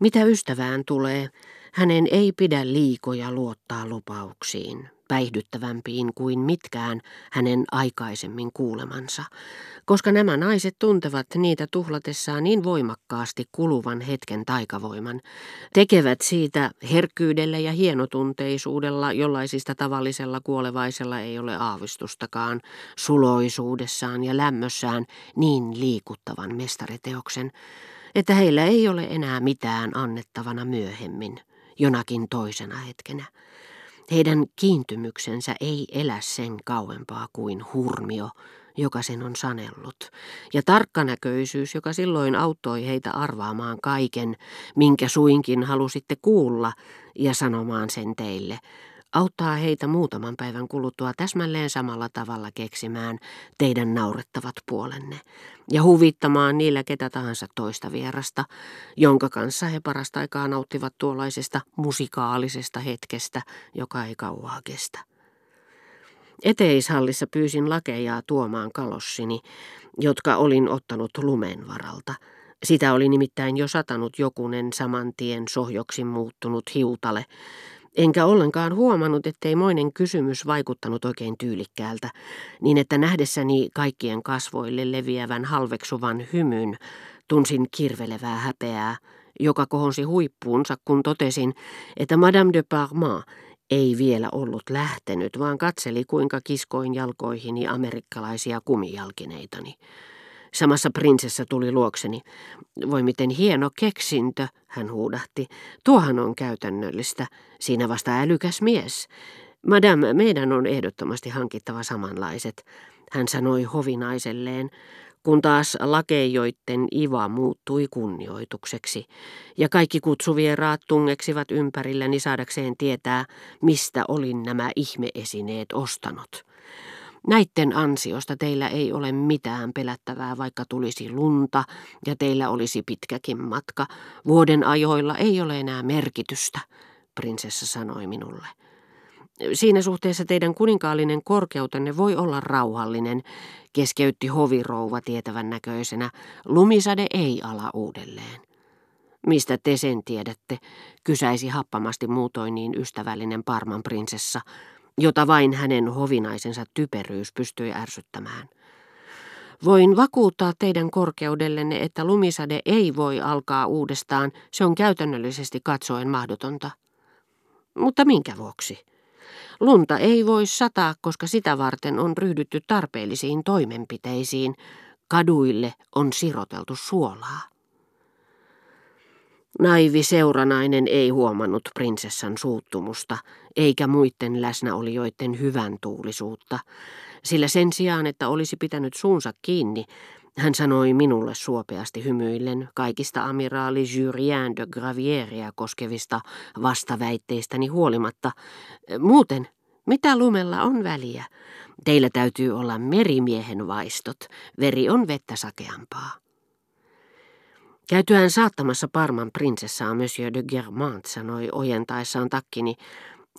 Mitä ystävään tulee, hänen ei pidä liikoja luottaa lupauksiin, päihdyttävämpiin kuin mitkään hänen aikaisemmin kuulemansa, koska nämä naiset tuntevat niitä tuhlatessaan niin voimakkaasti kuluvan hetken taikavoiman, tekevät siitä herkkyydellä ja hienotunteisuudella, jollaisista tavallisella kuolevaisella ei ole aavistustakaan, suloisuudessaan ja lämmössään niin liikuttavan mestariteoksen, että heillä ei ole enää mitään annettavana myöhemmin, jonakin toisena hetkenä. Heidän kiintymyksensä ei elä sen kauempaa kuin hurmio, joka sen on sanellut, ja tarkkanäköisyys, joka silloin auttoi heitä arvaamaan kaiken, minkä suinkin halusitte kuulla, ja sanomaan sen teille, auttaa heitä muutaman päivän kuluttua täsmälleen samalla tavalla keksimään teidän naurettavat puolenne ja huvittamaan niillä ketä tahansa toista vierasta, jonka kanssa he parasta aikaa nauttivat tuollaisesta musikaalisesta hetkestä, joka ei kauaa kestä. Eteishallissa pyysin lakeja tuomaan kalossini, jotka olin ottanut lumen varalta. Sitä oli nimittäin jo satanut jokunen saman tien sohjoksi muuttunut hiutale, Enkä ollenkaan huomannut, ettei moinen kysymys vaikuttanut oikein tyylikkäältä, niin että nähdessäni kaikkien kasvoille leviävän halveksuvan hymyn tunsin kirvelevää häpeää, joka kohonsi huippuunsa, kun totesin, että Madame de Parma ei vielä ollut lähtenyt, vaan katseli kuinka kiskoin jalkoihini amerikkalaisia kumijalkineitani. Samassa prinsessa tuli luokseni. Voi miten hieno keksintö, hän huudahti. Tuohan on käytännöllistä. Siinä vasta älykäs mies. Madame, meidän on ehdottomasti hankittava samanlaiset, hän sanoi hovinaiselleen, kun taas lakeijoitten iva muuttui kunnioitukseksi, ja kaikki kutsuvieraat tungeksivat ympärilläni saadakseen tietää, mistä olin nämä ihmeesineet ostanut. Näitten ansiosta teillä ei ole mitään pelättävää, vaikka tulisi lunta ja teillä olisi pitkäkin matka. Vuoden ajoilla ei ole enää merkitystä, prinsessa sanoi minulle. Siinä suhteessa teidän kuninkaallinen korkeutenne voi olla rauhallinen, keskeytti hovirouva tietävän näköisenä. Lumisade ei ala uudelleen. Mistä te sen tiedätte, kysäisi happamasti muutoin niin ystävällinen Parman prinsessa, jota vain hänen hovinaisensa typeryys pystyi ärsyttämään. Voin vakuuttaa teidän korkeudellenne, että lumisade ei voi alkaa uudestaan, se on käytännöllisesti katsoen mahdotonta. Mutta minkä vuoksi? Lunta ei voi sataa, koska sitä varten on ryhdytty tarpeellisiin toimenpiteisiin. Kaduille on siroteltu suolaa. Naivi seuranainen ei huomannut prinsessan suuttumusta, eikä muiden läsnäolijoiden hyvän tuulisuutta, sillä sen sijaan, että olisi pitänyt suunsa kiinni, hän sanoi minulle suopeasti hymyillen kaikista amiraali Jurien de Gravieria koskevista vastaväitteistäni huolimatta. Muuten, mitä lumella on väliä? Teillä täytyy olla merimiehen vaistot, veri on vettä sakeampaa. Käytyään saattamassa Parman prinsessaa Monsieur de Germant sanoi ojentaessaan takkini,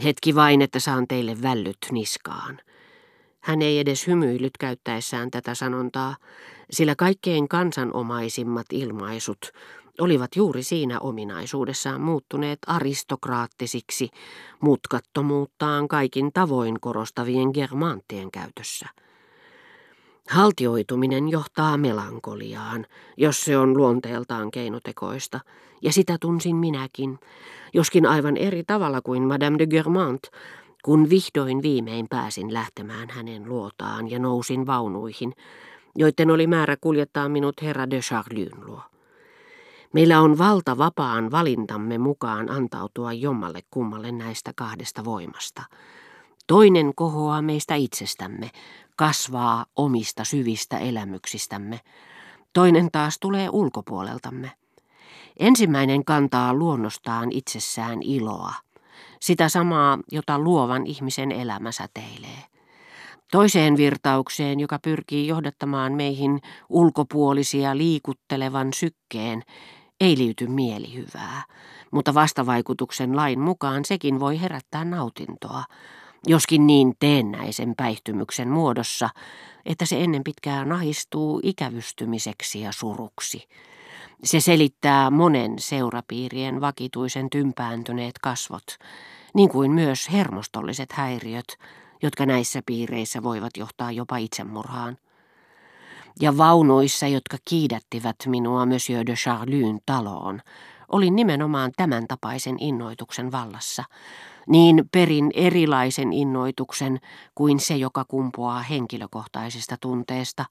hetki vain, että saan teille vällyt niskaan. Hän ei edes hymyillyt käyttäessään tätä sanontaa, sillä kaikkein kansanomaisimmat ilmaisut olivat juuri siinä ominaisuudessaan muuttuneet aristokraattisiksi, mutkattomuuttaan kaikin tavoin korostavien germanttien käytössä. Haltioituminen johtaa melankoliaan, jos se on luonteeltaan keinotekoista, ja sitä tunsin minäkin, joskin aivan eri tavalla kuin Madame de Germant, kun vihdoin viimein pääsin lähtemään hänen luotaan ja nousin vaunuihin, joiden oli määrä kuljettaa minut herra de Charlyn luo. Meillä on valta vapaan valintamme mukaan antautua jommalle kummalle näistä kahdesta voimasta. Toinen kohoaa meistä itsestämme, kasvaa omista syvistä elämyksistämme. Toinen taas tulee ulkopuoleltamme. Ensimmäinen kantaa luonnostaan itsessään iloa, sitä samaa, jota luovan ihmisen elämä säteilee. Toiseen virtaukseen, joka pyrkii johdattamaan meihin ulkopuolisia liikuttelevan sykkeen, ei liity mielihyvää, mutta vastavaikutuksen lain mukaan sekin voi herättää nautintoa, joskin niin teennäisen päihtymyksen muodossa, että se ennen pitkää nahistuu ikävystymiseksi ja suruksi. Se selittää monen seurapiirien vakituisen tympääntyneet kasvot, niin kuin myös hermostolliset häiriöt, jotka näissä piireissä voivat johtaa jopa itsemurhaan. Ja vaunuissa, jotka kiidättivät minua Monsieur de Charlyn taloon, olin nimenomaan tämän tapaisen innoituksen vallassa, niin perin erilaisen innoituksen kuin se, joka kumpuaa henkilökohtaisesta tunteesta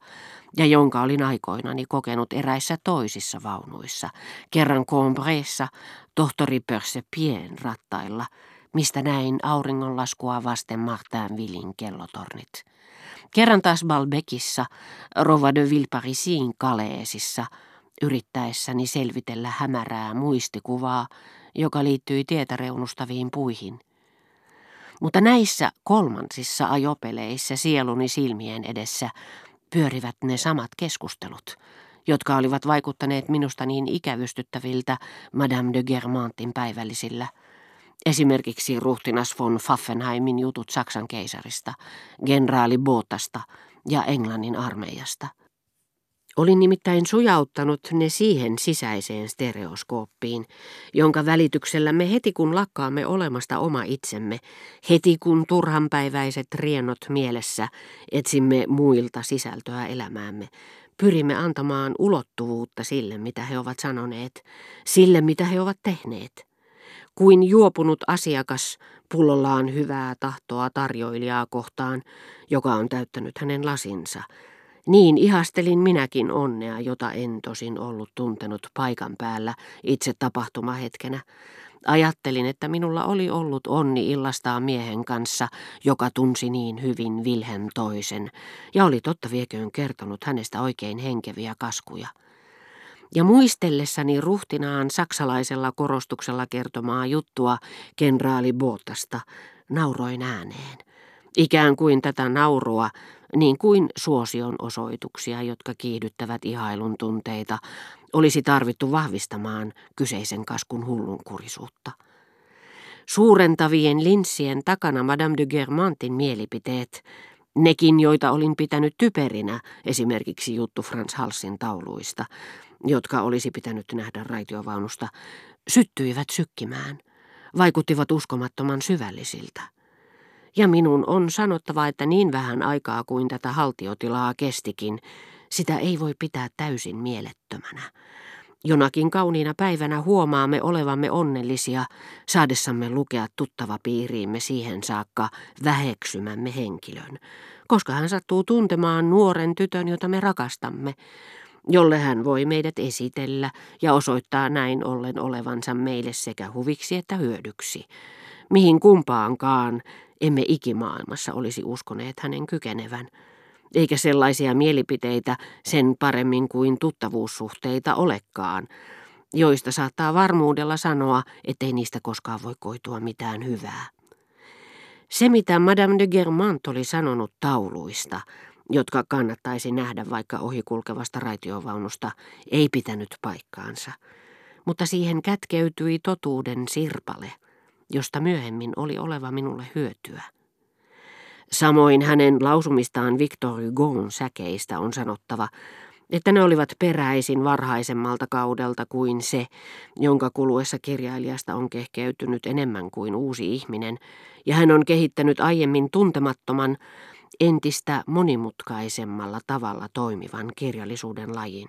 ja jonka olin aikoinani kokenut eräissä toisissa vaunuissa, kerran Combreessa tohtori Persepien rattailla, mistä näin auringonlaskua vasten Martinvillin kellotornit. Kerran taas Balbekissa, Rova de Villeparisin kaleesissa, yrittäessäni selvitellä hämärää muistikuvaa, joka liittyi tietä reunustaviin puihin. Mutta näissä kolmansissa ajopeleissä sieluni silmien edessä pyörivät ne samat keskustelut, jotka olivat vaikuttaneet minusta niin ikävystyttäviltä Madame de Germantin päivällisillä. Esimerkiksi ruhtinas von Pfaffenheimin jutut Saksan keisarista, generaali Botasta ja Englannin armeijasta. Olin nimittäin sujauttanut ne siihen sisäiseen stereoskooppiin, jonka välityksellä me heti kun lakkaamme olemasta oma itsemme, heti kun turhanpäiväiset riennot mielessä etsimme muilta sisältöä elämäämme, pyrimme antamaan ulottuvuutta sille, mitä he ovat sanoneet, sille, mitä he ovat tehneet. Kuin juopunut asiakas pullollaan hyvää tahtoa tarjoilijaa kohtaan, joka on täyttänyt hänen lasinsa – niin ihastelin minäkin onnea, jota en tosin ollut tuntenut paikan päällä itse tapahtumahetkenä. Ajattelin, että minulla oli ollut onni illastaa miehen kanssa, joka tunsi niin hyvin Wilhelm toisen, ja oli totta vieköön kertonut hänestä oikein henkeviä kaskuja. Ja muistellessani ruhtinaan saksalaisella korostuksella kertomaa juttua kenraali Bootasta, nauroin ääneen. Ikään kuin tätä naurua niin kuin suosion osoituksia, jotka kiihdyttävät ihailun tunteita, olisi tarvittu vahvistamaan kyseisen kaskun hullunkurisuutta. Suurentavien linssien takana Madame de Germantin mielipiteet, nekin joita olin pitänyt typerinä, esimerkiksi juttu Franz Halsin tauluista, jotka olisi pitänyt nähdä raitiovaunusta, syttyivät sykkimään, vaikuttivat uskomattoman syvällisiltä. Ja minun on sanottava, että niin vähän aikaa kuin tätä haltiotilaa kestikin, sitä ei voi pitää täysin mielettömänä. Jonakin kauniina päivänä huomaamme olevamme onnellisia, saadessamme lukea tuttava piiriimme siihen saakka väheksymämme henkilön, koska hän sattuu tuntemaan nuoren tytön, jota me rakastamme, jolle hän voi meidät esitellä ja osoittaa näin ollen olevansa meille sekä huviksi että hyödyksi. Mihin kumpaankaan emme ikimaailmassa olisi uskoneet hänen kykenevän, eikä sellaisia mielipiteitä sen paremmin kuin tuttavuussuhteita olekaan, joista saattaa varmuudella sanoa, ettei niistä koskaan voi koitua mitään hyvää. Se, mitä Madame de Germant oli sanonut tauluista, jotka kannattaisi nähdä vaikka ohikulkevasta raitiovaunusta, ei pitänyt paikkaansa, mutta siihen kätkeytyi totuuden sirpale – josta myöhemmin oli oleva minulle hyötyä. Samoin hänen lausumistaan Victor Hugon säkeistä on sanottava, että ne olivat peräisin varhaisemmalta kaudelta kuin se, jonka kuluessa kirjailijasta on kehkeytynyt enemmän kuin uusi ihminen, ja hän on kehittänyt aiemmin tuntemattoman, entistä monimutkaisemmalla tavalla toimivan kirjallisuuden lajin.